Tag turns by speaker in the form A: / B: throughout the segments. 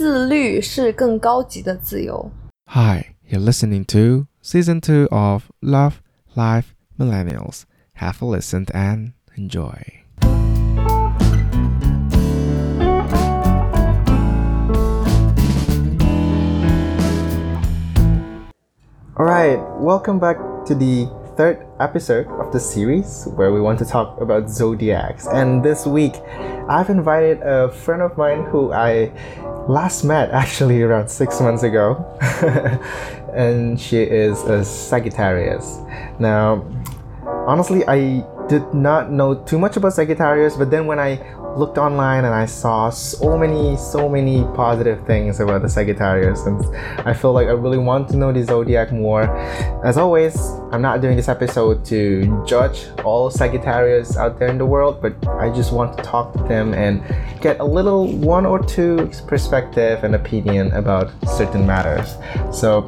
A: 自律是更高级的自由。
B: Hi, you're listening to season two of Love Life Millennials. Have a listen and enjoy. Alright, welcome back to the third episode of the series where we want to talk about zodiacs. And this week, I've invited a friend of mine who I last met actually around six months ago. and she is a Sagittarius. Now, honestly, I did not know too much about Sagittarius, but then when I looked online and I saw so many, so many positive things about the Sagittarius, and I feel like I really want to know the zodiac more. As always, I'm not doing this episode to judge all Sagittarius out there in the world, but I just want to talk to them and get a little one or two perspective and opinion about certain matters. So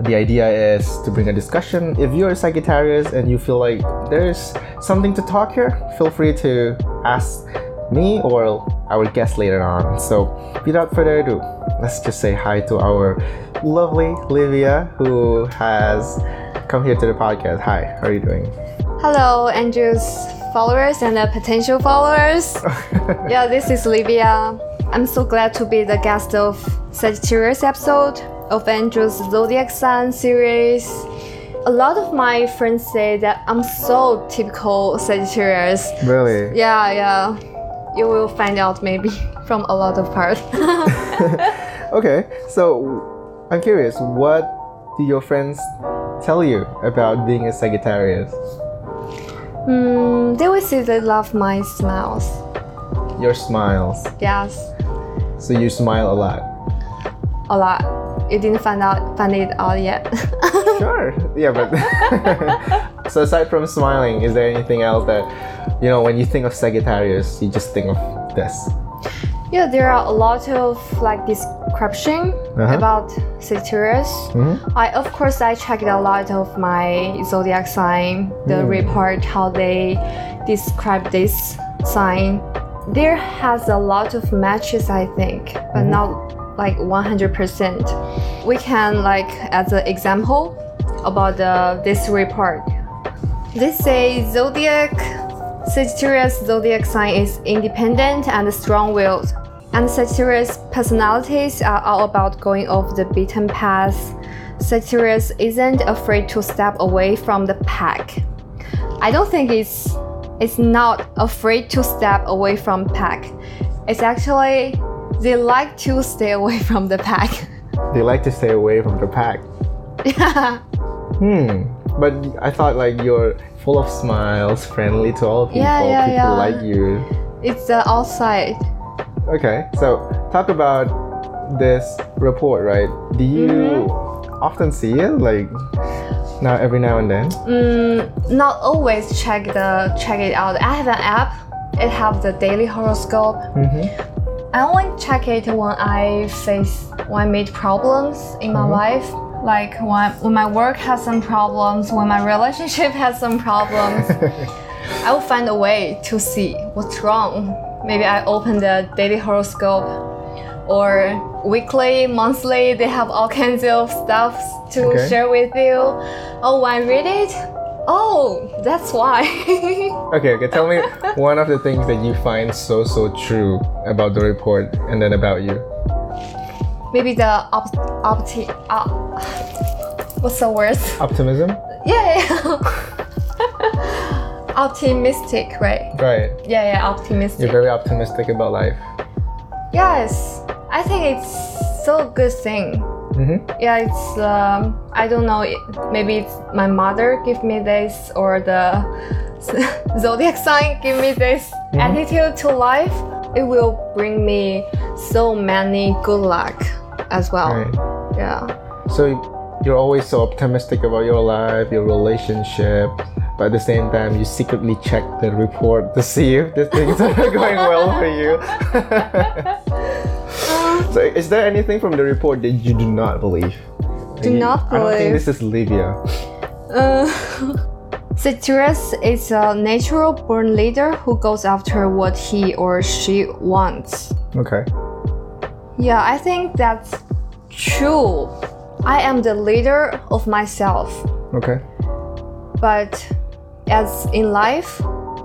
B: the idea is to bring a discussion. If you're a Sagittarius and you feel like there's something to talk here, feel free to ask me or our guest later on. So, without further ado, let's just say hi to our lovely Livia who has come here to the podcast. Hi, how are you doing?
A: Hello, Andrew's followers and potential followers. yeah, this is Livia. I'm so glad to be the guest of Sagittarius episode of Andrew's Zodiac Sign series. A lot of my friends say that I'm so typical Sagittarius.
B: really?
A: Yeah, yeah. You will find out maybe from a lot of parts.
B: Okay, so I'm curious, what do your friends tell you about being a Sagittarius?
A: mm, they will say they love my smiles.
B: Your smiles.
A: Yes,
B: So you smile a lot.
A: a lot. You didn't find out find it out yet.
B: Sure. Yeah, but so aside from smiling, is there anything else that you know when you think of Sagittarius, you just think of this?
A: yeah, there are a lot of like description
B: Uh-huh.
A: about Sagittarius.
B: Mhm.
A: I of course I checked a lot of my zodiac sign, the
B: Mm.
A: report how they describe this sign. There has a lot of matches I think, but
B: Mhm.
A: not like 100%. We can like as an example about the, this report. This say zodiac Sagittarius zodiac sign is independent and strong-willed. And Sagittarius personalities are all about going off the beaten path. Sagittarius isn't afraid to step away from the pack. I don't think it's it's not afraid to step away from pack. It's actually they like to stay away from the pack.
B: They like to stay away from the pack.
A: yeah.
B: Hmm. But I thought like you're full of smiles, friendly to all people.
A: Yeah, yeah,
B: people
A: yeah.
B: like you.
A: It's the outside.
B: Okay, so talk about this report, right? Do you
A: Mm-hmm.
B: often see it, like now every now and then?
A: Mm, not always check the check it out. I have an app. It have the daily horoscope.
B: Mm-hmm.
A: I only check it when I face when I meet problems in my mm-hmm. life. Like when when my work has some problems, when my relationship has some problems, I will find a way to see what's wrong. Maybe I open the daily horoscope or weekly, monthly, they have all kinds of stuff to
B: Okay.
A: share with you. Oh, when I read it, oh, that's why.
B: Okay, okay. Tell me one of the things that you find so so true about the report, and then about you.
A: Maybe the op- opti- uh, what's the word?
B: Optimism,
A: Yeah, yeah. optimistic, right?
B: right?
A: Yeah, yeah, optimistic.
B: You're very optimistic about life.
A: yes, I think it's so good thing.
B: Mm-hmm.
A: Yeah, it's um, I don't know. Maybe it's my mother give me this, or the zodiac sign give me this attitude to life. It will bring me so many good luck as well.
B: Right.
A: Yeah.
B: So you're always so optimistic about your life, your relationship, but at the same time you secretly check the report to see if the things are going well for you. so is there anything from the report that you do not believe?
A: Do
B: You-
A: not
B: I don't think this is Livia.
A: Uh, Citrus is a natural born leader who goes after what he or she wants.
B: Okay.
A: Yeah, I think that's true. I am the leader of myself,
B: Okay.
A: but as in life,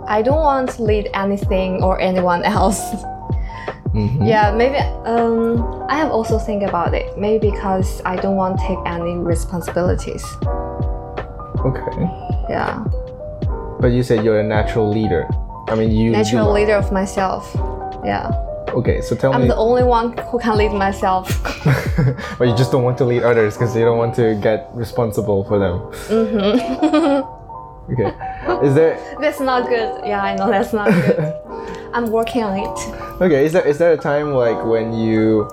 A: I don't want to lead anything or anyone else.
B: Mhm.
A: Yeah, maybe um, I have also think about it. Maybe because I don't want to take any responsibilities.
B: Okay.
A: Yeah,
B: But you said you're a natural leader. I mean, you.
A: natural
B: you,
A: leader of myself. Yeah,
B: Okay, so tell me I'm
A: the only one who can lead myself.
B: but you just don't want to lead others because you don't want to get responsible for them.
A: Mm-hmm.
B: Okay. Is there
A: that's not good. Yeah, I know that's not good. I'm working on it.
B: okay? Is there is there a time like when you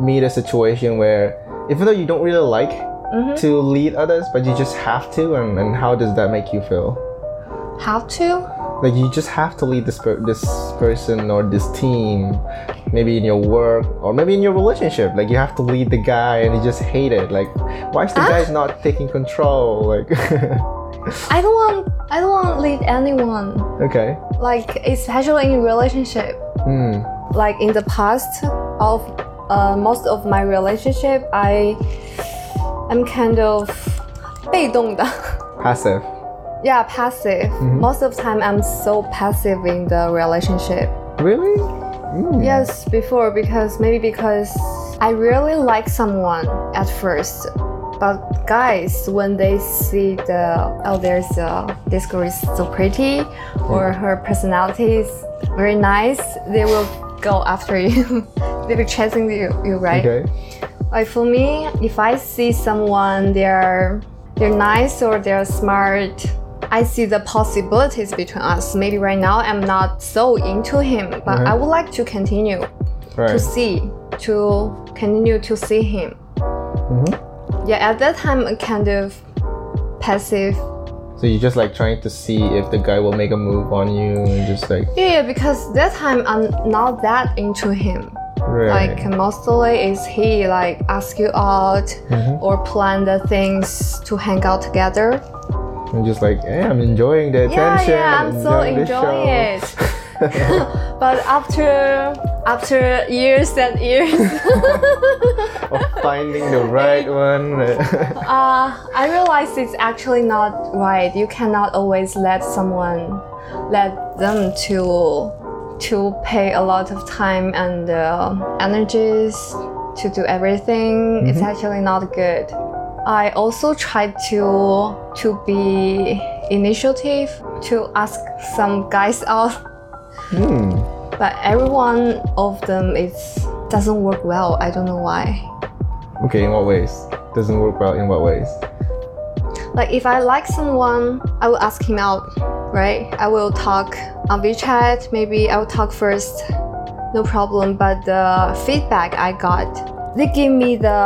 B: meet a situation where even though you don't really like
A: Mm-hmm.
B: to lead others, but you just have to, and, and how does that make you feel?
A: Have to?
B: Like you just have to lead this per- this person or this team, maybe in your work or maybe in your relationship. Like you have to lead the guy, and you just hate it. Like why is the
A: Ah.
B: guy not taking control? Like
A: I don't want. I don't want to lead anyone.
B: okay.
A: Like especially in relationship.
B: Hmm.
A: Like in the past of uh, most of my relationship, I am kind of 被动的
B: Passive.
A: Yeah, passive. Most of the time, I'm so passive in the relationship.
B: Really? Hmm.
A: Yes, before because maybe because I really like someone at first, but guys when they see the oh there's a this girl is so pretty or her personality is very nice, they will go after you. They'll be chasing you, you right?
B: Okay.
A: Like for me, if I see someone they're they're nice or they're smart, I see the possibilities between us. Maybe right now I'm not so into him, but
B: Mhm.
A: I would like to continue to see, to continue to see him.
B: Mhm.
A: Yeah, at that time I'm kind of passive.
B: So you're just like trying to see if the guy will make a move on you, and just like
A: Yeah, because that time I'm not that into him.
B: right.
A: Like mostly is he like ask you out
B: Mhm.
A: or plan the things to hang out together.
B: I'm just like, hey, I'm enjoying the
A: Yeah,
B: attention.
A: yeah, I'm so enjoying it. but after after years and years,
B: of finding the right one.
A: uh, I realized it's actually not right. You cannot always let someone let them to to pay a lot of time and uh, energies to do everything. It's actually not good. I also tried to to be initiative to ask some guys out
B: hmm.
A: But every one of them is doesn't work well. I don't know why.
B: Okay, in what ways? Doesn't work well in what ways?
A: like if i like someone i will ask him out right? I will talk on wechat maybe i will talk first. No problem. But the feedback i got they give me the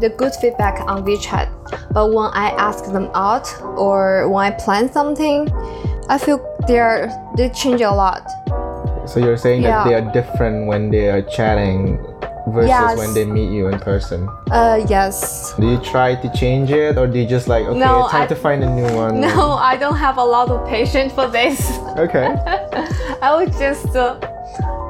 A: the good feedback on wechat. But when i ask them out or when i plan something i feel they're they change a lot
B: So you're saying that
A: Yeah.
B: they are different when they are chatting versus
A: Yes.
B: when they meet you in person.
A: uh yes
B: Do you try to change it or do you just like okay,
A: No,
B: time
A: I-
B: to find a new one?
A: No, I don't have a lot of patience for this.
B: Okay.
A: I would just uh,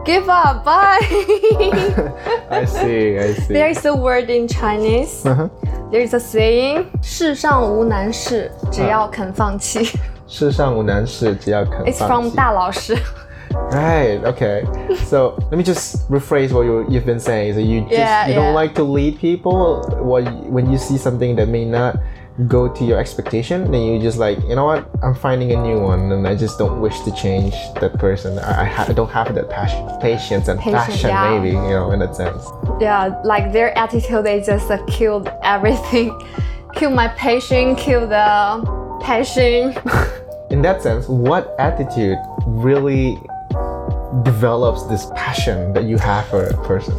A: give up. Bye.
B: I see, I see.
A: there is a word in Chinese.
B: Uh-huh.
A: There is a saying: 世上无难事，只要肯放弃。
B: 世上无难事，只要肯
A: It's
B: 放
A: from
B: 弃。
A: 大老师。
B: Right. Okay. So let me just rephrase what you, you've been saying. So you just
A: Yeah,
B: you
A: yeah.
B: don't like to lead people. What when you see something that may not go to your expectation, then you just like you know what? I'm finding a new one, and I just don't wish to change that person. I, I, ha- I don't have that passion, patience and passion,
A: yeah.
B: maybe you know, in that sense.
A: Yeah, like their attitude, they just uh, killed everything. Kill my patience, kill the passion.
B: In that sense, what attitude really develops this passion that you have for a person?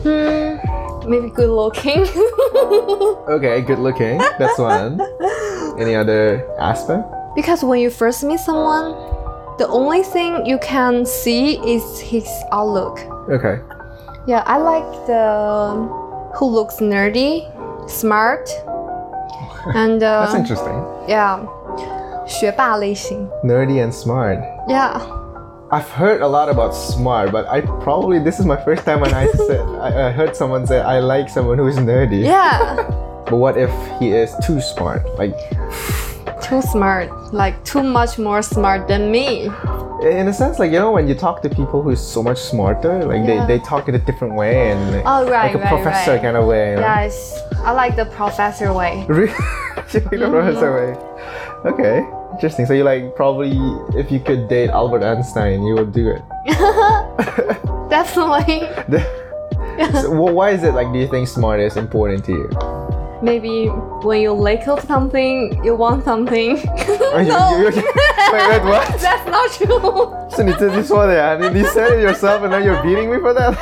A: Maybe good looking.
B: Okay, good looking. That's one. Any other aspect?
A: Because when you first meet someone, the only thing you can see is his outlook.
B: Okay.
A: Yeah, I like the who looks nerdy, smart, and
B: That's
A: uh,
B: interesting.
A: yeah, 学霸类型.
B: Nerdy and smart.
A: Yeah,
B: I've heard a lot about smart, but I probably this is my first time when I said I, I heard someone say I like someone who is nerdy.
A: Yeah.
B: But what if he is too smart? Like
A: too smart. Like too much more smart than me.
B: in a sense, like you know, when you talk to people who is so much smarter, like
A: Yeah.
B: they, they talk in a different way and like,
A: Oh right,
B: like a
A: right,
B: professor
A: right.
B: kind of way. You know?
A: Yes. I like the professor way.
B: Really? the
A: Mm-hmm.
B: professor way. Okay, Interesting. So you like probably if you could date Albert Einstein, you would do it.
A: Definitely.
B: so, well, why is it like? Do you think smart is important to you?
A: Maybe when you lack of something, you want something.
B: no. You, you, you, wait, wait, what?
A: That's not true.
B: So you you said it yourself, and now you're beating me for that.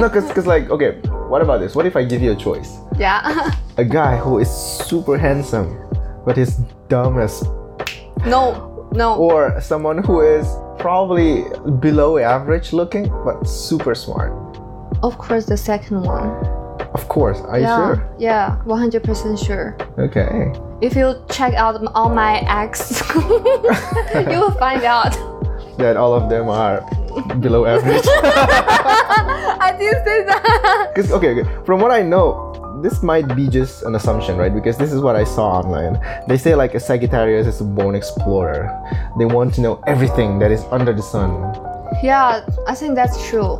B: no, cause, cause like okay, what about this? What if I give you a choice?
A: Yeah.
B: A guy who is super handsome but is dumb as,
A: No. No.
B: or someone who is probably below average looking but super smart.
A: Of course, the second one.
B: Of course. Are you sure?
A: Yeah. 100% sure.
B: Okay.
A: If you check out all my ex, you will find out.
B: That all of them are below average.
A: I didn't say that.
B: Because okay, okay, from what I know, this might be just an assumption, right? Because this is what I saw online. They say like a Sagittarius is a born explorer. They want to know everything that is under the sun.
A: Yeah, I think that's true.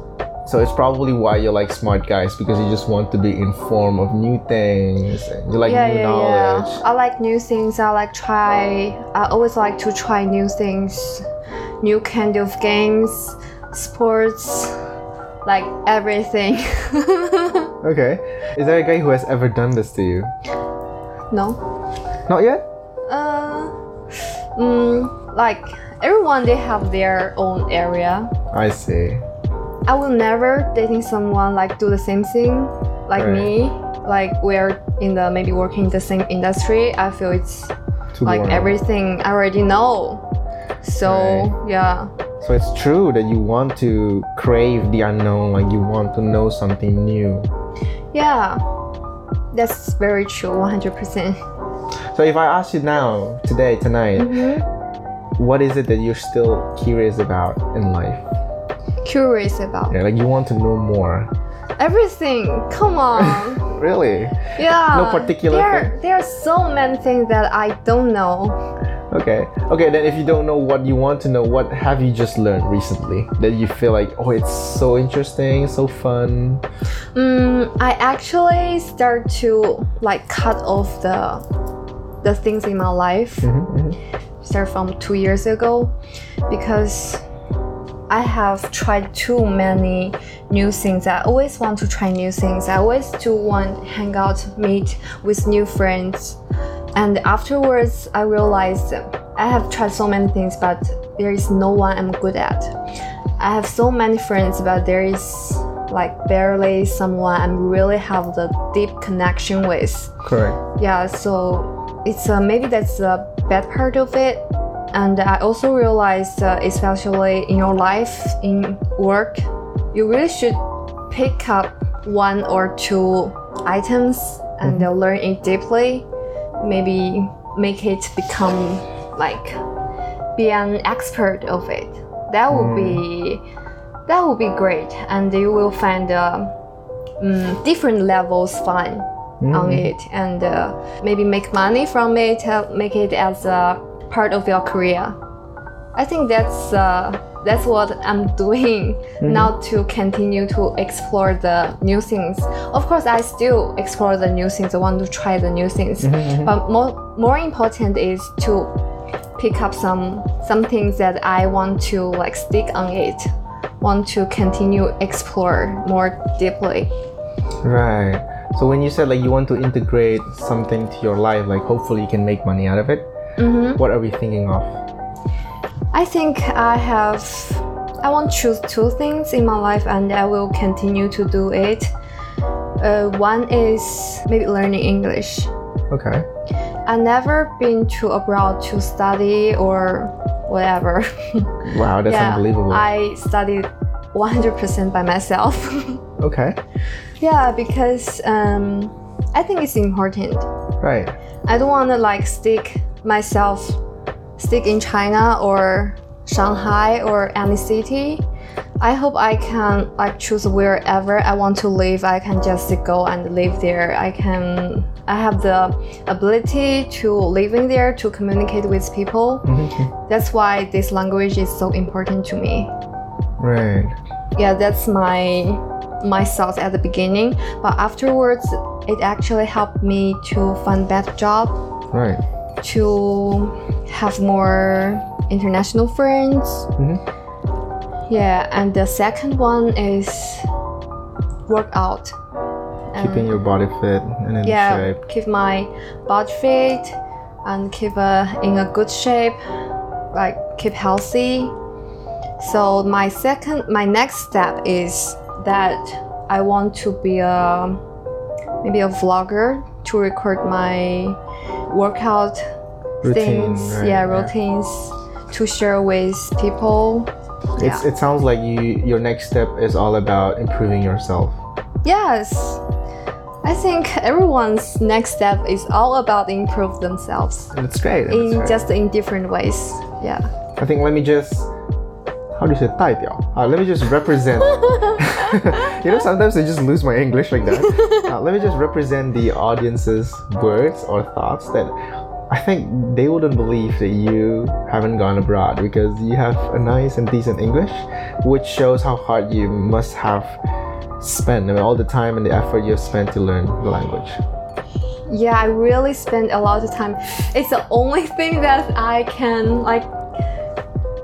B: So it's probably why you like smart guys because you just want to be informed of new things. You like
A: yeah,
B: new
A: yeah,
B: knowledge.
A: yeah. I like new things. I like try. I always like to try new things, new kind of games, sports, like everything.
B: Okay. Is there a guy who has ever done this to you?
A: no.
B: Not yet.
A: Uh, mm, like everyone, they have their own area.
B: I see.
A: I will never dating someone like do the same thing like
B: Right.
A: me. Like we're in the maybe working in the same industry. I feel it's
B: Too
A: like
B: boring.
A: everything I already know. So yeah,
B: So it's true that you want to crave the unknown, like you want to know something new.
A: Yeah, that's very true. One hundred percent.
B: So if I ask you now, today, tonight, mm-hmm. what is it that you're still curious about in life?
A: Curious about
B: Yeah, like you want to know more.
A: everything. Come on.
B: Really?
A: Yeah.
B: No particular
A: There,
B: thing?
A: there are so many things that I don't know.
B: Okay. Okay, then if you don't know what you want to know, what have you just learned recently that you feel like, oh, it's so interesting, so fun?
A: Mm, I actually start to like cut off the the things in my life.
B: Mhm,
A: Start from two years ago, because I have tried too many new things. I always want to try new things. I always do want hang out, meet with new friends. And afterwards, I realized I have tried so many things, but there is no one I'm good at. I have so many friends, but there is like barely someone I'm really have the deep connection with.
B: Correct.
A: Yeah, so it's uh, maybe that's the bad part of it. And I also realized, uh, especially in your life, in work, you really should pick up one or two items and uh, learn it deeply. Maybe make it become like be an expert of it. That would be that would be great, and you will find uh, mm, different levels fun on it, and uh, maybe make money from it, uh, make it as a part of your career. I think that's uh, that's what I'm doing mm. now to continue to explore the new things. Of course, I still explore the new things. I want to try the new things, mm-hmm, mm-hmm. but more more important is to pick up some some things that I want to like stick on it. Want to continue explore more deeply.
B: Right. So when you said like you want to integrate something to your life, like hopefully you can make money out of it,
A: Mhm.
B: what are we thinking of?
A: I think I have. I want to choose two things in my life, and I will continue to do it. Uh, one is maybe learning English.
B: Okay.
A: I never been to abroad to study or whatever.
B: Wow, that's
A: yeah,
B: unbelievable.
A: I studied 100% by myself.
B: okay.
A: yeah, because um, I think it's important.
B: Right.
A: I don't want to like stick myself stick in China or Shanghai or any city. I hope I can like choose wherever I want to live. I can just go and live there. I can I have the ability to live in there to communicate with people.
B: Mhm.
A: That's why this language is so important to me.
B: Right.
A: Yeah, that's my my thoughts at the beginning. But afterwards, it actually helped me to find better job,
B: Right.
A: To have more international friends.
B: Mhm.
A: Yeah, and the second one is workout.
B: Keeping your body fit and in
A: yeah,
B: shape.
A: keep my body fit and keep uh, in a good shape, like keep healthy. So my second, my next step is that I want to be a maybe a vlogger to record my workout
B: Routine,
A: things,
B: right,
A: yeah, routines to share with people.
B: It's, it sounds like you your next step is all about improving yourself.
A: Yes. I think everyone's next step is all about improve themselves
B: it's great. it's
A: in just in different ways. Yeah.
B: I think let me just how do you say 代表? Uh, let me just represent. you know, sometimes I just lose my English like that. Uh, let me just represent the audience's words or thoughts that I think they wouldn't believe that you haven't gone abroad because you have a nice and decent English, which shows how hard you must have spent I mean, all the time and the effort you've spent to learn the language.
A: Yeah, I really spend a lot of time. It's the only thing that I can like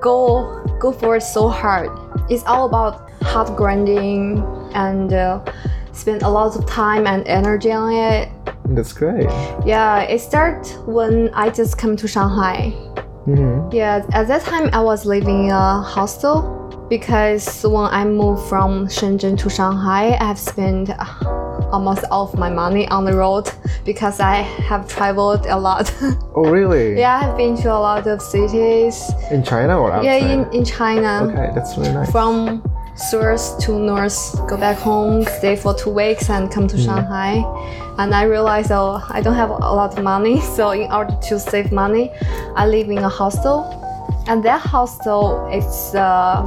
A: go go for it so hard. It's all about hard grinding and uh, spend a lot of time and energy on it.
B: That's great.
A: Yeah, it started when I just came to Shanghai.
B: hmm
A: Yeah, at that time I was living in a hostel because when I moved from Shenzhen to Shanghai, I have spent uh, almost all of my money on the road because I have traveled a lot.
B: Oh, really?
A: yeah, I have been to a lot of cities.
B: In China or outside?
A: Yeah, in, in China.
B: Okay, that's really nice.
A: From south to north, go back home, stay for two weeks, and come to Shanghai. And I realized, oh, I don't have a lot of money, so in order to save money, I live in a hostel. And that hostel, it's uh,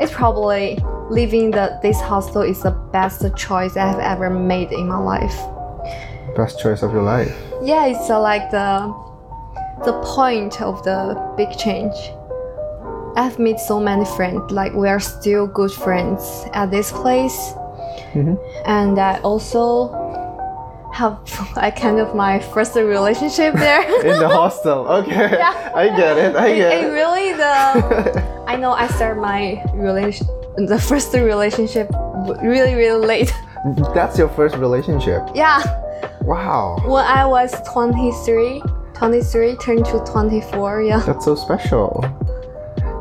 A: it's probably living the this hostel is the best choice I have ever made in my life.
B: Best choice of your life.
A: Yeah, it's uh, like the the point of the big change. I've met so many friends. Like we are still good friends at this place,
B: Mhm.
A: and I also have like kind of my first relationship there.
B: In the hostel. Okay.
A: Yeah.
B: I get it. I get
A: it
B: it.
A: really the I know I started my relation the first relationship really really late.
B: That's your first relationship.
A: yeah,
B: Wow.
A: when I was 23, 23 turned to 24. Yeah.
B: That's so special.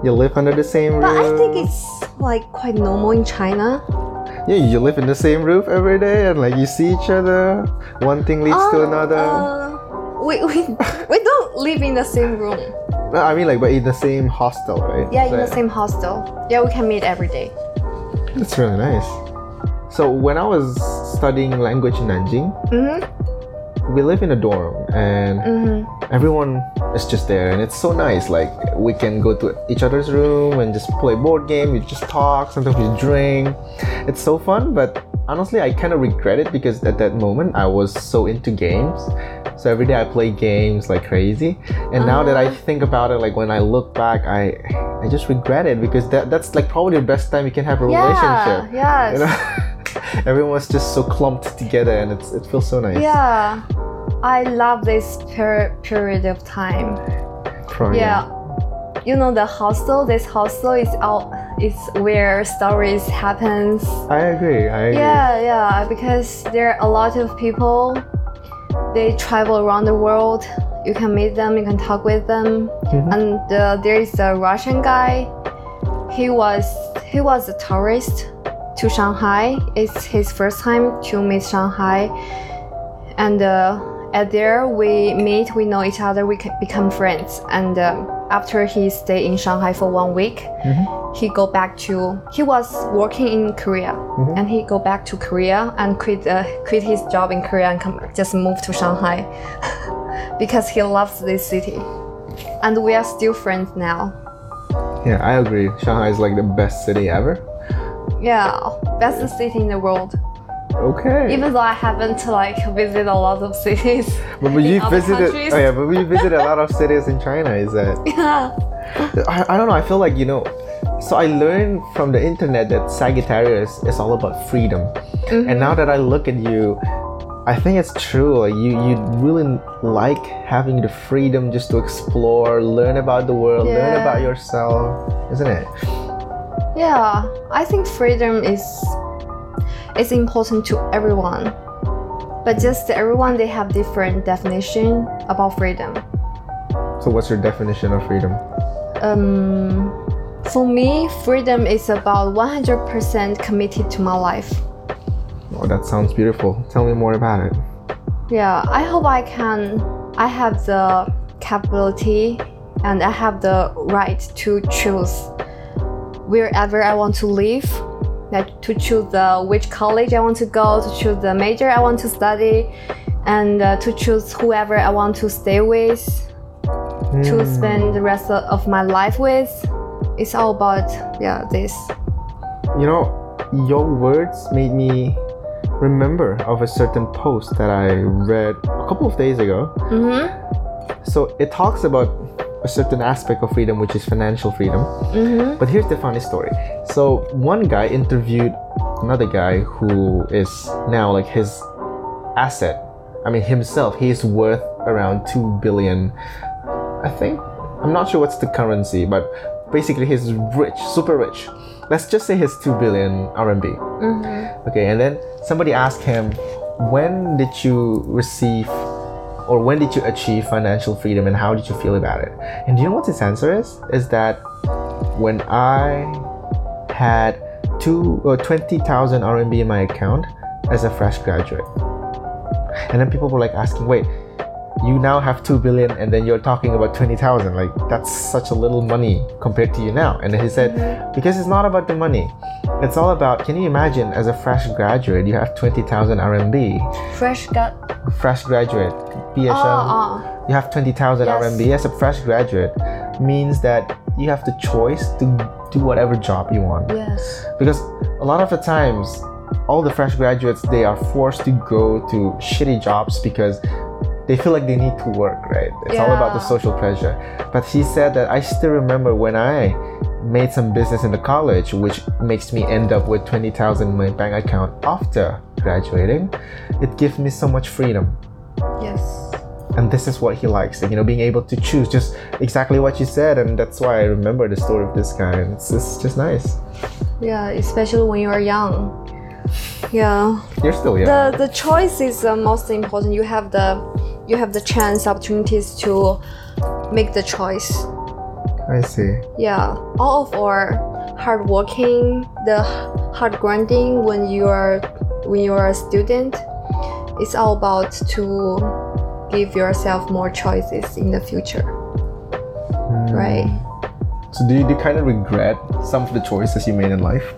B: You live under the same roof.
A: But I think it's like quite normal in China.
B: Yeah, you live in the same roof every day and like you see each other. One thing leads to
A: Oh,
B: another.
A: uh, we, we, we don't live in the same room.
B: No, I mean like but in the same hostel, right?
A: Yeah, in
B: So-
A: the same hostel. Yeah, we can meet every day.
B: That's really nice. So when I was studying language in Nanjing,
A: Mm-hmm.
B: we live in a dorm and
A: Mm-hmm.
B: everyone is just there and it's so nice like we can go to each other's room and just play board game we just talk sometimes we drink it's so fun but honestly i kind of regret it because at that moment i was so into games so every day i play games like crazy and now that i
A: Uh-huh.
B: think about it like when i look back i i just regret it because that that's like probably the best time you can have a relationship
A: Yeah, yes.
B: you know everyone's just so clumped together and it's it feels so nice
A: Yeah. I love this per- period of time.
B: Probably.
A: Yeah. You know the hostel, this hostel is all is where stories happens.
B: i agree i agree
A: Yeah, yeah, because there are a lot of people. They travel around the world. You can meet them, you can talk with them.
B: Mhm.
A: And uh, there is a Russian guy. He was he was a tourist to Shanghai. It's his first time to meet Shanghai. And uh, at there we meet, we know each other, we become friends. And um, after he stayed in Shanghai for one week,
B: Mhm.
A: he go back to he was working in Korea
B: Mhm.
A: and he go back to Korea and quit uh, quit his job in Korea and come, just move to Shanghai because he loves this city. and we are still friends now.
B: Yeah, I agree. Shanghai is like the best city ever.
A: Yeah, best city in the world.
B: Okay.
A: Even though I haven't like visited a lot of cities.
B: but when
A: in
B: you visited, oh,
A: countries.
B: oh yeah, but you visited a lot of cities in China, is that
A: Yeah.
B: I, I don't know. I feel like you know. So I learned from the internet that Sagittarius is all about freedom, mm-hmm. and now that I look at you, I think it's true. Like you, you really like having the freedom just to explore, learn about the world, learn about yourself, isn't it?
A: Yeah, I think freedom is is important to everyone. But just everyone they have different definition about freedom.
B: So what's your definition of freedom?
A: Um for me, freedom is about 100% committed to my life.
B: Oh, that sounds beautiful. Tell me more about it.
A: Yeah, I hope I can I have the capability and I have the right to choose wherever I want to live. Like to choose the which college I want to go, to choose the major I want to study, and uh, to choose whoever I want to stay with, to
B: Hmm.
A: spend the rest of- my life with. It's all about yeah this.
B: You know, your words made me remember of a certain post that I read a couple of days ago.
A: Mhm.
B: So it talks about a certain aspect of freedom, which is financial freedom.
A: Mhm.
B: But here's the funny story. So one guy interviewed another guy who is now like his asset. I mean himself, he is worth around two billion. I think. I'm not sure what's the currency, but basically he's rich, super rich. Let's just say he's two billion RMB.
A: Mhm.
B: Okay, and then somebody asked him, when did you receive or when did you achieve financial freedom and how did you feel about it? And do you know what his answer is? Is that when I had two uh, or 20,000 RMB in my account as a fresh graduate. And then people were like asking, wait, you now have 2 billion and then you're talking about 20,000. Like, that's such a little money compared to you now. And he said, because it's not about the money. It's all about, can you imagine as a fresh graduate, you have 20,000 RMB,
A: Fresh got.
B: fresh graduate, BSM,
A: Oh, ah, oh. Ah, ah.
B: you have 20,000
A: Yes.
B: RMB as a fresh graduate, means that you have the choice to do whatever job you want.
A: Yes.
B: Because a lot of the times, all the fresh graduates, they are forced to go to shitty jobs because they feel like they need to work, right? It's all about the social pressure. But he said that I still remember when I made some business in the college, which makes me end up with 20,000 in my bank account after graduating. It gives me so much freedom.
A: Yes.
B: And this is what he likes, you know, being able to choose just exactly what you said. And that's why I remember the story of this guy. And it's, it's just nice.
A: Yeah, especially when you are young. Yeah.
B: You're still young.
A: The the choice is the most important. You have the you have the chance opportunities to make the choice.
B: I see.
A: Yeah. All of our hard working, the hard grinding when you are when you are a student, it's all about to give yourself more choices in the future. Hmm. Right.
B: So do you, do you kind of regret some of the choices you made in life?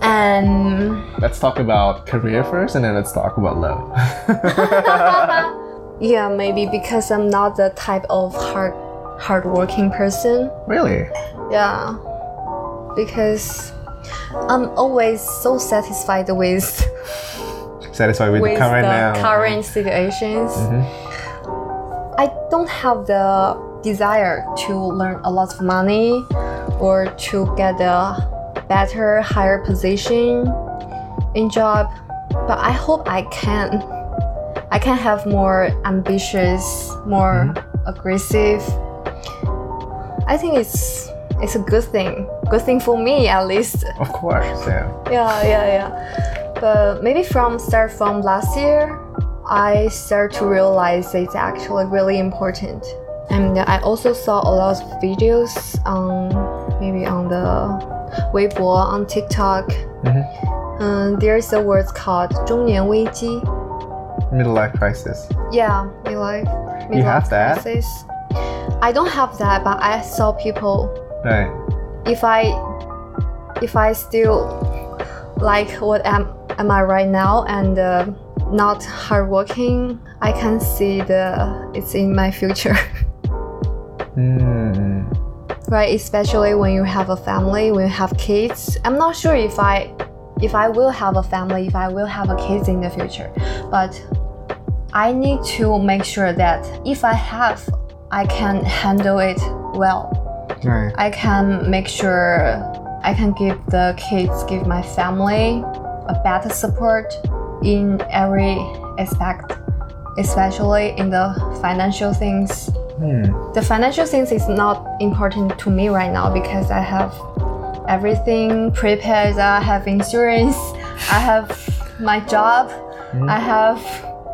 A: And
B: Let's talk about career first, and then let's talk about love.
A: yeah, maybe because I'm not the type of hard hardworking person.
B: really?
A: Yeah. Because I'm always so satisfied with
B: Satisfied with,
A: with
B: the current
A: the current situations.
B: Mhm.
A: I don't have the desire to learn a lot of money or to get a better, higher position in job, but I hope I can. I can have more ambitious, more aggressive. I think it's it's a good thing. Good thing for me at least.
B: Of course, yeah.
A: Yeah, yeah, yeah. But maybe from start from last year, I start to realize it's actually really important. And I also saw a lot of videos on maybe on the Weibo, on TikTok.
B: Mhm.
A: Um, there's a word called 中年危机.
B: Middle life crisis.
A: Yeah, midlife.
B: You have that?
A: crisis. I don't have that, but I saw people
B: Right.
A: if I if I still like what am am I right now and uh, not hardworking, I can see the it's in my future.
B: Mm.
A: right especially when you have a family when you have kids i'm not sure if i if i will have a family if i will have a kids in the future but i need to make sure that if i have i can handle it well
B: Right.
A: i can make sure i can give the kids give my family a better support in every aspect especially in the financial things
B: Hmm.
A: the financial things is not important to me right now because I have everything prepared. I have insurance. I have my job. Mm-hmm. I have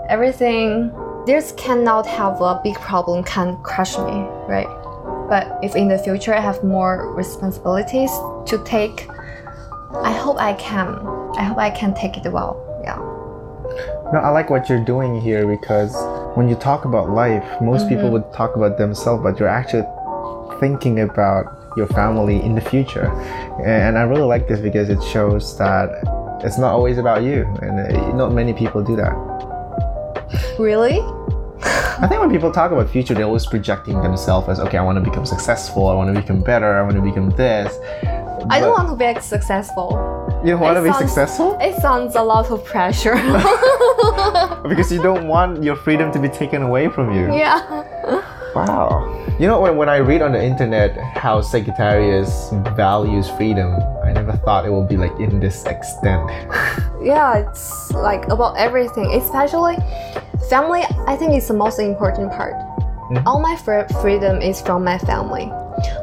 A: everything. This cannot have a big problem can crush me, right? But if in the future I have more responsibilities to take, I hope I can. I hope I can take it well. Yeah.
B: No, I like what you're doing here because when you talk about life, most people mm-hmm. would talk about themselves, but you're actually thinking about your family in the future. And I really like this because it shows that it's not always about you, and uh, not many people do that.
A: Really?
B: I think when people talk about future, they're always projecting themselves as, okay, I want to become successful, I want to become better, I want to become this.
A: I don't want to be successful.
B: You want to
A: It
B: be successful
A: It sounds a lot of pressure.
B: because you don't want your freedom to be taken away from you.
A: yeah.
B: Wow. You know, when, when I read on the internet how Sagittarius values freedom, I never thought it would be like in this extent.
A: Yeah, it's like about everything, especially family. I think is the most important part. Mm-hmm. All my fr- freedom is from my family.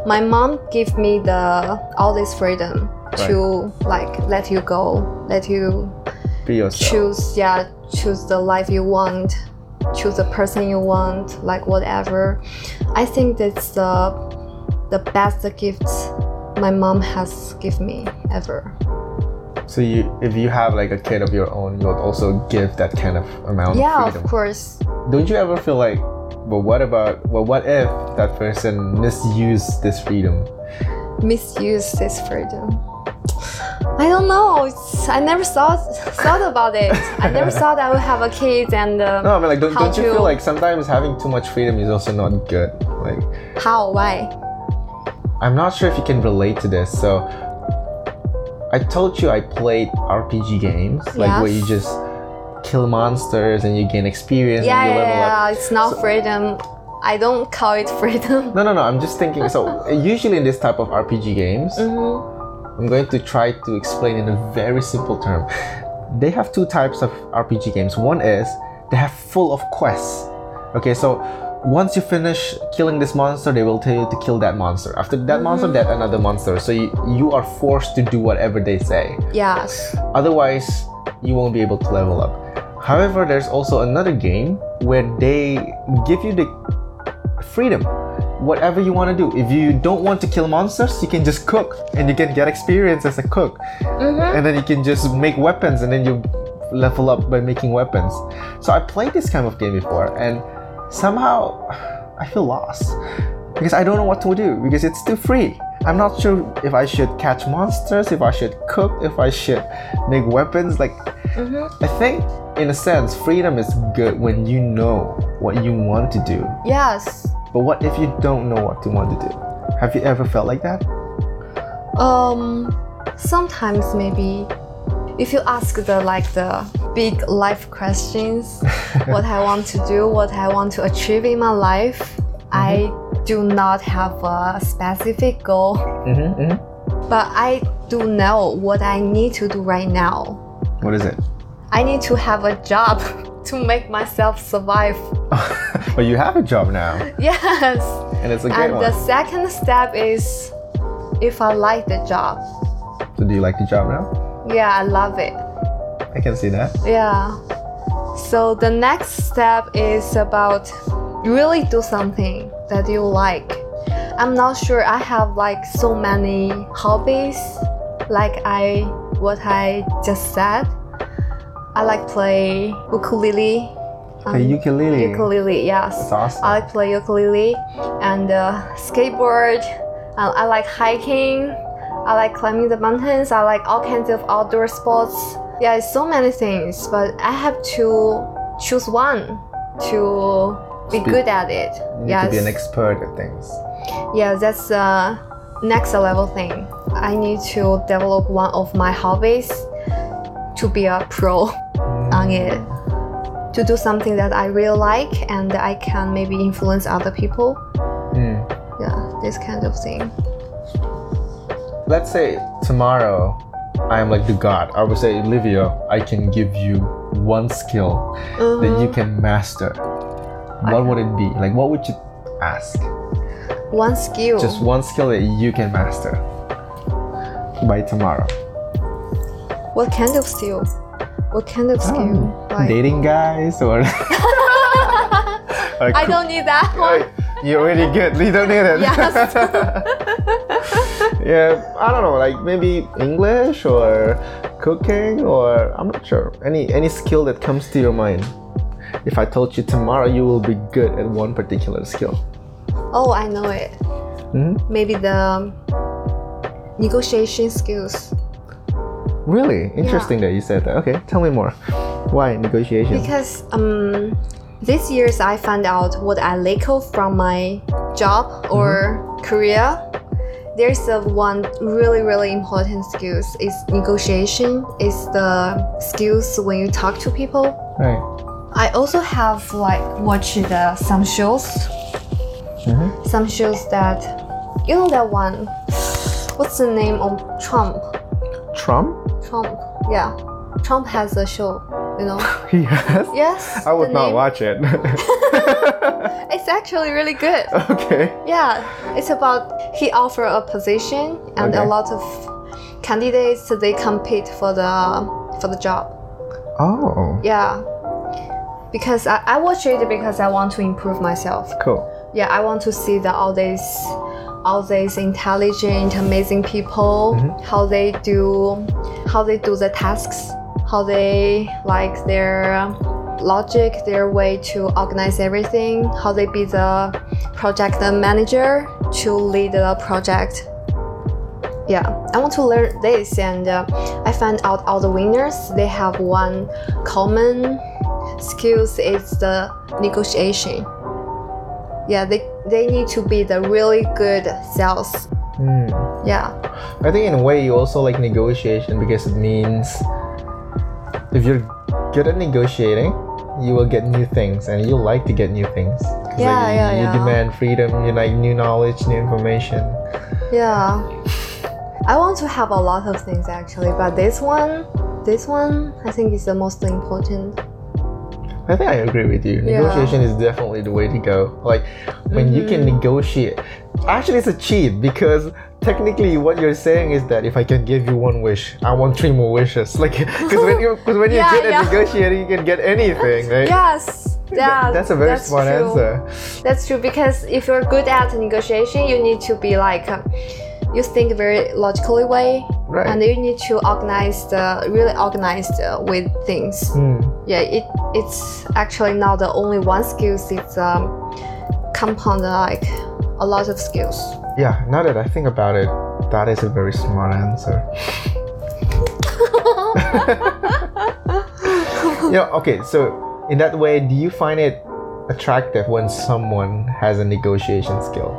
A: My mom gave me the all this freedom to like let you go, let you
B: Be yourself.
A: choose yeah choose the life you want choose the person you want like whatever. I think that's the the best gift my mom has given me ever.
B: So you, if you have like a kid of your own, you would also give that kind of amount
A: yeah
B: of
A: of course.
B: Don't you ever feel like, well, what about, well, what if that person misused this freedom?
A: misuse this freedom i don't know it's, i never thought thought about it i never thought i would have a kid and uh,
B: No, I mean, like, don't, don't you
A: to-
B: feel like sometimes having too much freedom is also not good? Like,
A: how why
B: I'm not sure if you can relate to this. So, I told you I played RPG games, like where you just kill monsters and you gain experience
A: yeah
B: and you
A: yeah,
B: level up.
A: yeah it's not freedom i don't call it freedom
B: No, no, no. I'm just thinking. So, usually in this type of RPG games,
A: Mhm.
B: I'm going to try to explain in a very simple term. They have two types of RPG games. One is they have full of quests. Okay, so once you finish killing this monster, they will tell you to kill that monster. After that mm. monster, that another monster. So you, you are forced to do whatever they say.
A: yes
B: Otherwise, you won't be able to level up. However, there's also another game where they give you the freedom. Whatever you want to do. If you don't want to kill monsters, you can just cook and you can get experience as a cook. Mm-hmm. And then you can just make weapons and then you level up by making weapons. So I played this kind of game before and somehow I feel lost because I don't know what to do because it's too free. I'm not sure if I should catch monsters, if I should cook, if I should make weapons. Like, mm-hmm. I think in a sense, freedom is good when you know what you want to do.
A: yes
B: But what if you don't know what you want to do? Have you ever felt like that?
A: Um, sometimes maybe if you ask the like the big life questions, what I want to do, what I want to achieve in my life, I do not have a specific goal,
B: Mm-hmm, mm-hmm.
A: but I do know what I need to do right now.
B: What is it?
A: I need to have a job to make myself survive.
B: but you have a job now,
A: Yes.
B: and it's a
A: And
B: one.
A: the second step is if I like the job.
B: So do you like the job now?
A: Yeah, I love it.
B: I can see that.
A: Yeah. So the next step is about really do something that you like. I'm not sure I have like so many hobbies like I what I just said. I like play ukulele. um,
B: The ukulele.
A: Ukulele, yes.
B: That's awesome.
A: I like play ukulele and uh, skateboard. Uh, I like hiking. I like climbing the mountains. I like all kinds of outdoor sports. Yeah, it's so many things, but I have to choose one to be
B: Speak-
A: good at it.
B: You need
A: yes.
B: to be an expert at things.
A: Yeah, that's the next level thing. I need to develop one of my hobbies to be a pro on it. To do something that I really like and I can maybe influence other people.
B: Mm.
A: Yeah, this kind of thing.
B: Let's say tomorrow I am like the god. I would say, Olivia, I can give you one skill that you
A: Mhm.
B: can master. What would it be? Like, what would you ask?
A: One skill.
B: Just one skill that you can master by tomorrow.
A: What kind of skill? What kind of skill? Like,
B: Dating guys or.
A: I don't need that one.
B: You're already good. You don't need it.
A: Yes.
B: yeah, I don't know, like maybe English or cooking or I'm not sure. Any any skill that comes to your mind. If I told you tomorrow you will be good at one particular skill.
A: Oh, I know it.
B: hmm
A: Maybe the negotiation skills.
B: Really interesting that you said that. Okay, tell me more. Why negotiation?
A: Because um, this years I found out what I lack of from my job or career. There's a one really really important skills is negotiation. Is the skills when you talk to people.
B: right.
A: I also have like watched uh, some shows.
B: Mhm.
A: Some shows that you know that one. What's the name of Trump?
B: Trump?
A: Trump. Yeah, Trump has a show. You know.
B: Yes.
A: Yes.
B: I would not
A: name.
B: watch it.
A: It's actually really good.
B: okay.
A: Yeah, it's about he offer a position and a lot of candidates they compete for the for the job.
B: Oh.
A: Yeah, because I, I watch it because I want to improve myself.
B: Cool.
A: Yeah, I want to see that all these all these intelligent, amazing people, how they do how they do the tasks, how they like their logic, their way to organize everything, how they be the project manager to lead the project. Yeah, I want to learn this, and uh, I found out all the winners they have one common skills is the negotiation yeah they they need to be the really good sales
B: Hmm.
A: yeah
B: I think in a way you also like negotiation because it means if you're good at negotiating, you will get new things and you like to get new things
A: Yeah,
B: like,
A: yeah,
B: you
A: yeah.
B: demand freedom, you like new knowledge, new information.
A: yeah i want to have a lot of things actually but this one this one i think is the most important
B: I think I agree with you.
A: Yeah.
B: Negotiation is definitely the way to go. Like when you can
A: Mm-hmm.
B: negotiate. Actually, it's a cheat because technically what you're saying is that if I can give you one wish, I want three more wishes. Like because when you because when you're
A: Yeah,
B: good at
A: yeah.
B: negotiating, you can get anything, right?
A: yes yeah
B: That's a very
A: that's
B: smart
A: true.
B: answer.
A: that's true because if you're good at negotiation you need to be like uh, you think very logically way
B: Right.
A: and you need to organize the really organized uh, with things
B: Hmm.
A: yeah it it's actually not the only one skills it's um compound like a lot of skills
B: Yeah, now that I think about it, that is a very smart answer. yeah, okay, so in that way, do you find it attractive when someone has a negotiation skill?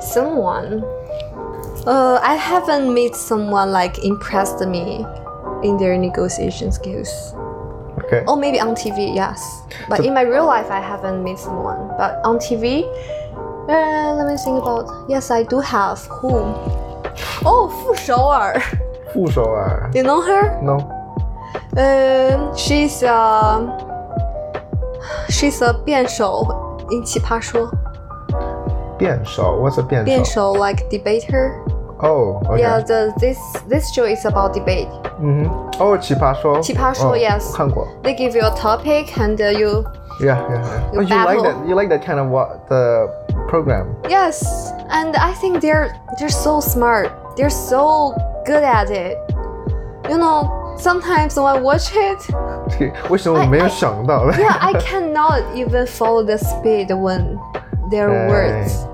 A: someone uh i haven't met someone like impressed me in their negotiation skills
B: Okay.
A: or maybe on tv yes but
B: So-
A: in my real life i haven't met someone but on tv uh, let me think about yes i do have who oh fu shou'er
B: 副手啊
A: you know her
B: No.
A: Um, she's um, she's a 辩手 in 奇葩说。
B: 辩手 What's a 辩手
A: 辩手 like debater.
B: Oh, okay.
A: Yeah, the this this show is about debate.
B: 嗯哼。哦，奇葩说。
A: 奇葩说
B: Oh,
A: yes
B: 看过。
A: They give you a topic and uh, you
B: Yeah, yeah, yeah.
A: You
B: Oh, you like
A: battle.
B: that? You like that kind of what the program?
A: yes, and I think they're they're so smart. They're so good at it. You know, sometimes when I watch it,
B: 为什么我没有想到呢？
A: yeah, I cannot even follow the speed when their
B: Right.
A: words.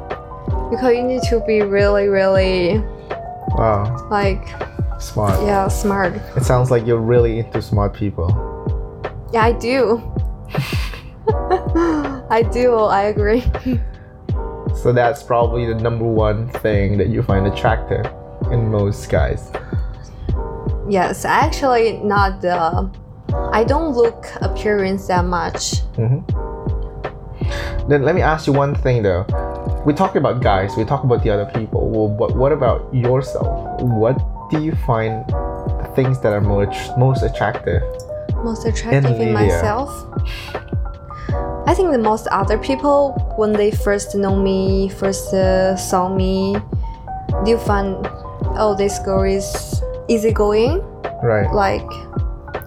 A: Because you need to be really, really
B: wow,
A: like
B: smart.
A: yeah, smart.
B: It sounds like you're really into smart people.
A: Yeah, I do. I do. I agree.
B: So that's probably the number one thing that you find attractive in most guys.
A: Yes, actually not the. I don't look appearance that much. Mm-hmm.
B: Then let me ask you one thing though. We talk about guys, we talk about the other people. Well, but what about yourself? What do you find the things that are most most attractive?
A: Most attractive in,
B: media.
A: myself. I think the most other people when they first know me, first uh, saw me, they find oh this girl is easygoing.
B: Right.
A: Like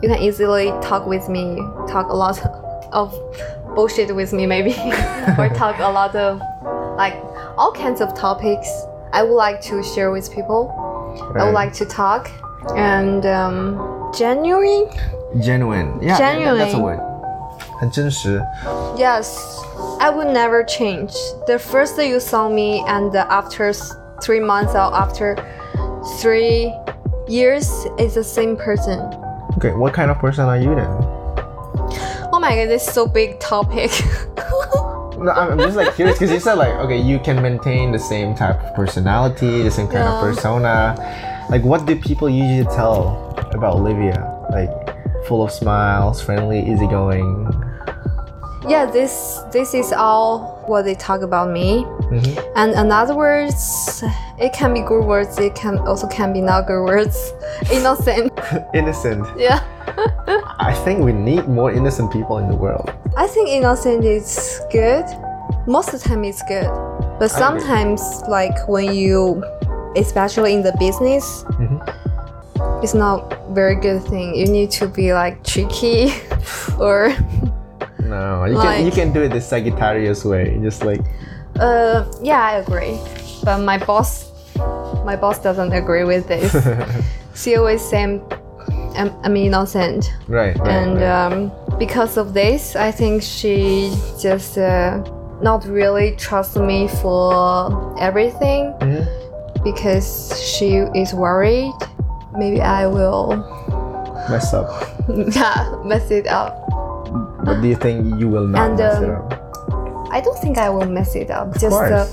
A: you can easily talk with me, talk a lot of bullshit with me maybe, or talk a lot of like all kinds of topics. I would like to share with people. I
B: Right.
A: would like to talk and um, genuine.
B: Genuine. Yeah,
A: Genuine.
B: that's a word. 很真实.
A: Yes, I would never change. The first day you saw me, and after s- three months or after three years, it's the same person.
B: Okay, what kind of person are you then?
A: Oh my god, this is so big topic.
B: No, I'm just like curious because you said like okay, you can maintain the same type of personality, the same kind of persona. Like, what do people usually tell about Olivia? Like, full of smiles, friendly, easygoing.
A: yeah, this this is all what they talk about me.
B: Mhm.
A: And another words, it can be good words. It can also can be not good words. Innocent.
B: Innocent.
A: yeah.
B: I think we need more innocent people in the world.
A: I think innocent is good. Most of the time it's good. But sometimes like when you especially in the business
B: Mhm.
A: it's not very good thing. You need to be like tricky or
B: No, you can you can do it the Sagittarius way, just like
A: uh yeah, I agree. But my boss my boss doesn't agree with this. she always say I'm, innocent.
B: right, right.
A: and
B: right.
A: um, because of this i think she just uh, not really trust me for everything
B: Mhm.
A: because she is worried maybe i will
B: mess up.
A: yeah, mess it up
B: But do you think you will not
A: And,
B: mess it
A: um,
B: up?
A: i don't think i will mess it up just uh.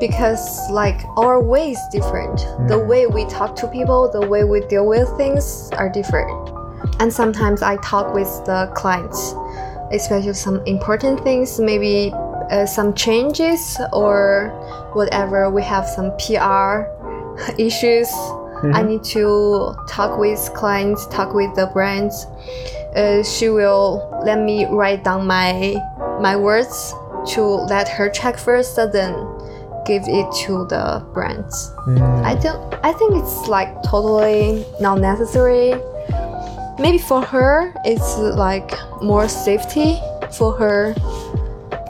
A: Because like our way is different. The
B: Mm.
A: way we talk to people the way we deal with things are different. And sometimes i talk with the clients especially some important things maybe uh, some changes or whatever. We have some pr issues. I
B: Mhm.
A: need to talk with clients talk with the brands. Uh, she will let me write down my my words to let her check first then give it to the brands.
B: Mm.
A: i don't i think it's like totally not necessary. Maybe for her it's like more safety for her.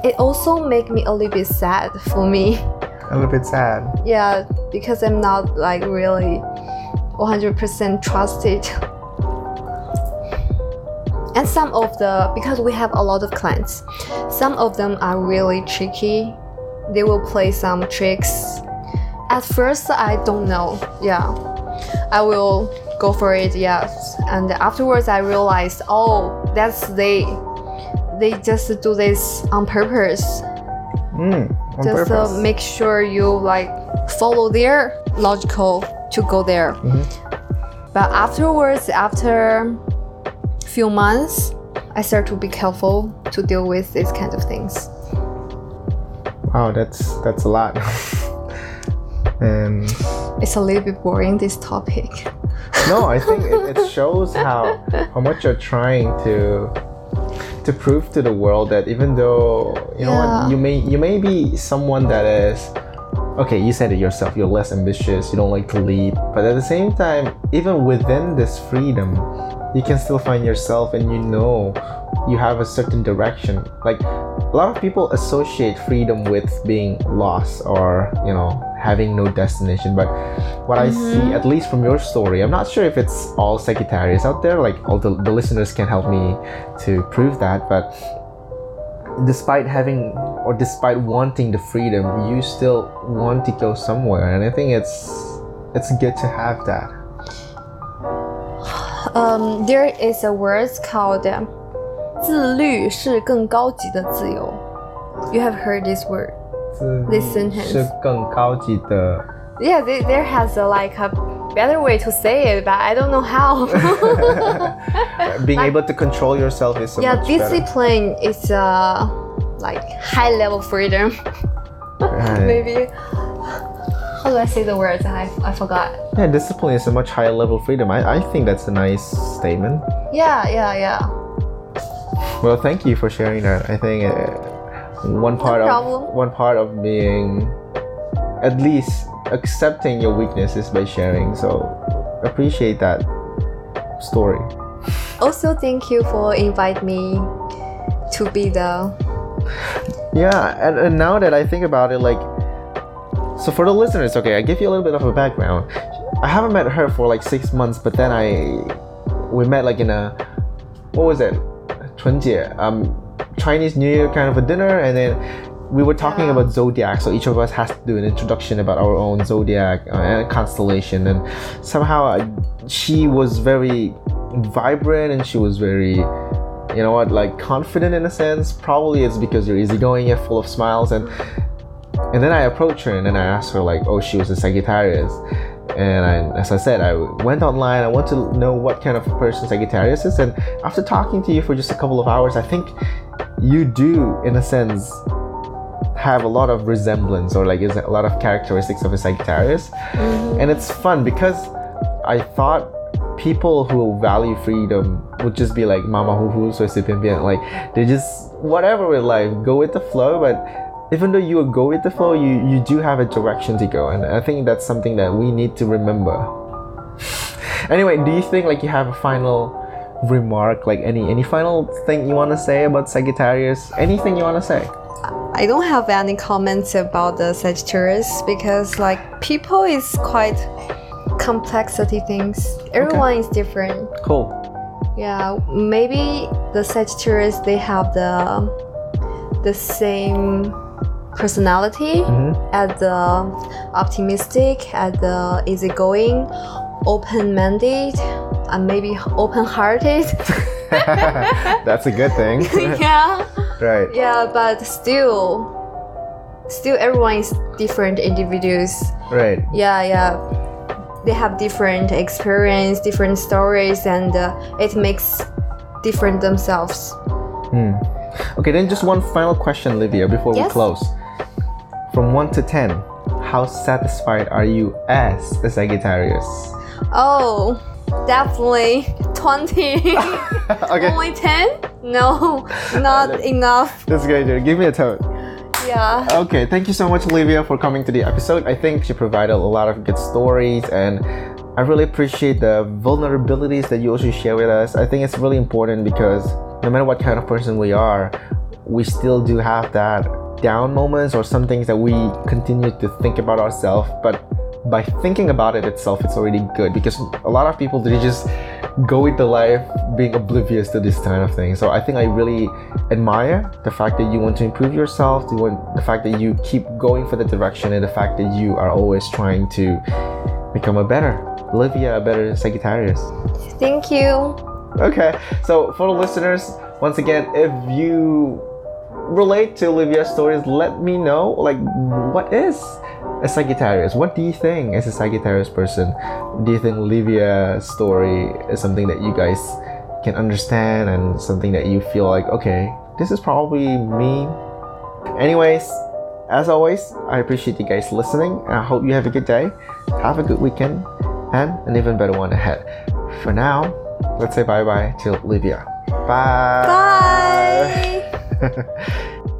A: It also make me a little bit sad for me.
B: A little bit sad.
A: yeah because i'm not like really 100% trusted. And some of the because we have a lot of clients some of them are really tricky they will play some tricks. At first i don't know. Yeah. I will go for it yes and afterwards i realized oh that's they. They just do this on purpose.
B: Mm, on
A: just
B: purpose.
A: uh, make sure you like follow their logical to go there.
B: Mhm.
A: but afterwards after few months i start to be careful to deal with these kind of things
B: Wow, that's that's a lot. and um,
A: it's a little bit boring this topic
B: no, I think it, it shows how how much you're trying to to prove to the world that even though you know
A: Yeah.
B: what you may you may be someone that is okay you said it yourself you're less ambitious you don't like to lead but at the same time even within this freedom you can still find yourself and you know you have a certain direction. Like a lot of people associate freedom with being lost or you know having no destination. But what i see mm-hmm. at least from your story i'm not sure if it's all sagittarius out there like all the, the listeners can help me to prove that but despite having or despite wanting the freedom you still want to go somewhere. And i think it's it's good to have that
A: um, there is a word called um, 自律是更高级的自由 you have heard this word This sentence
B: 是更高级的
A: Yeah, there, there has a, like a better way to say it, but I don't know how.
B: being able to control yourself is so
A: yeah,
B: much better.
A: discipline is uh, like high level freedom.
B: Right.
A: Maybe. how do I say the words? I, I forgot.
B: Yeah, discipline is a much higher level of freedom. I, I think that's a nice statement.
A: Yeah, yeah, yeah.
B: Well, thank you for sharing that. I think uh, one part of
A: problem.
B: one part of being at least accepting your weaknesses by sharing. So appreciate that story.
A: Also, thank you for invite me to be the.
B: Yeah, and, and now that I think about it, like, so for the listeners, okay, I give you a little bit of a background. I haven't met her for like six months, but then I, we met like in a, what was it, 春节, um, Chinese New Year kind of a dinner, and then we were talking
A: Yeah.
B: about zodiac. So each of us has to do an introduction about our own zodiac uh, and constellation, and somehow I, she was very vibrant and she was very you know what like confident in a sense probably it's because you're easygoing and full of smiles and and then i approached her and then i asked her like oh she was a sagittarius. And I, as i said i went online. I want to know what kind of person sagittarius is. And after talking to you for just a couple of hours i think you do in a sense have a lot of resemblance or like is a lot of characteristics of a sagittarius. Mm-hmm. And it's fun because i thought people who value freedom would just be like mama hu hu so like they just whatever with life go with the flow. But even though you go with the flow you you do have a direction to go and i think that's something that we need to remember. Anyway do you think like you have a final remark? Like any any final thing you want to say about sagittarius? Anything you want to say?
A: I don't have any comments about the Sagittarius because like people is quite complexity things. Everyone is different.
B: cool.
A: Yeah, maybe the Sagittarius they have the the same personality
B: Mhm.
A: as the optimistic, as the easygoing, open-minded, and maybe open-hearted.
B: that's a good thing
A: yeah,
B: right
A: yeah, but still, still everyone is different individuals.
B: right
A: Yeah, yeah. They have different experience, different stories, and uh, it makes different themselves.
B: Hmm. Okay, then just one final question, Livia, before we
A: Yes.
B: close. From 1 to 10, how satisfied are you as a Sagittarius?
A: Oh, definitely 20.
B: okay,
A: Only 10? No, not enough.
B: that's great. dude. Give me a tone.
A: Yeah.
B: Okay, thank you so much, Olivia, for coming to the episode. I think she provided a lot of good stories, and I really appreciate the vulnerabilities that you also share with us. I think it's really important because no matter what kind of person we are, we still do have that down moments or some things that we continue to think about ourselves, but by thinking about it itself, it's already good because a lot of people they just go with the life being oblivious to this kind of thing. So I think I really admire the fact that you want to improve yourself, the, fact that you keep going for the direction, and the fact that you are always trying to become a better Olivia, a better Sagittarius.
A: Thank you.
B: Okay, so for the listeners, once again, if you relate to Olivia's stories, let me know. Like, what is a Sagittarius? What do you think is a Sagittarius person? Do you think Olivia's story is something that you guys can understand and something that you feel like, okay, this is probably me? Anyways, as always, I appreciate you guys listening. I hope you have a good day, have a good weekend, and an even better one ahead. For now, let's say bye bye to Olivia. Bye.
A: Bye.
B: ha ha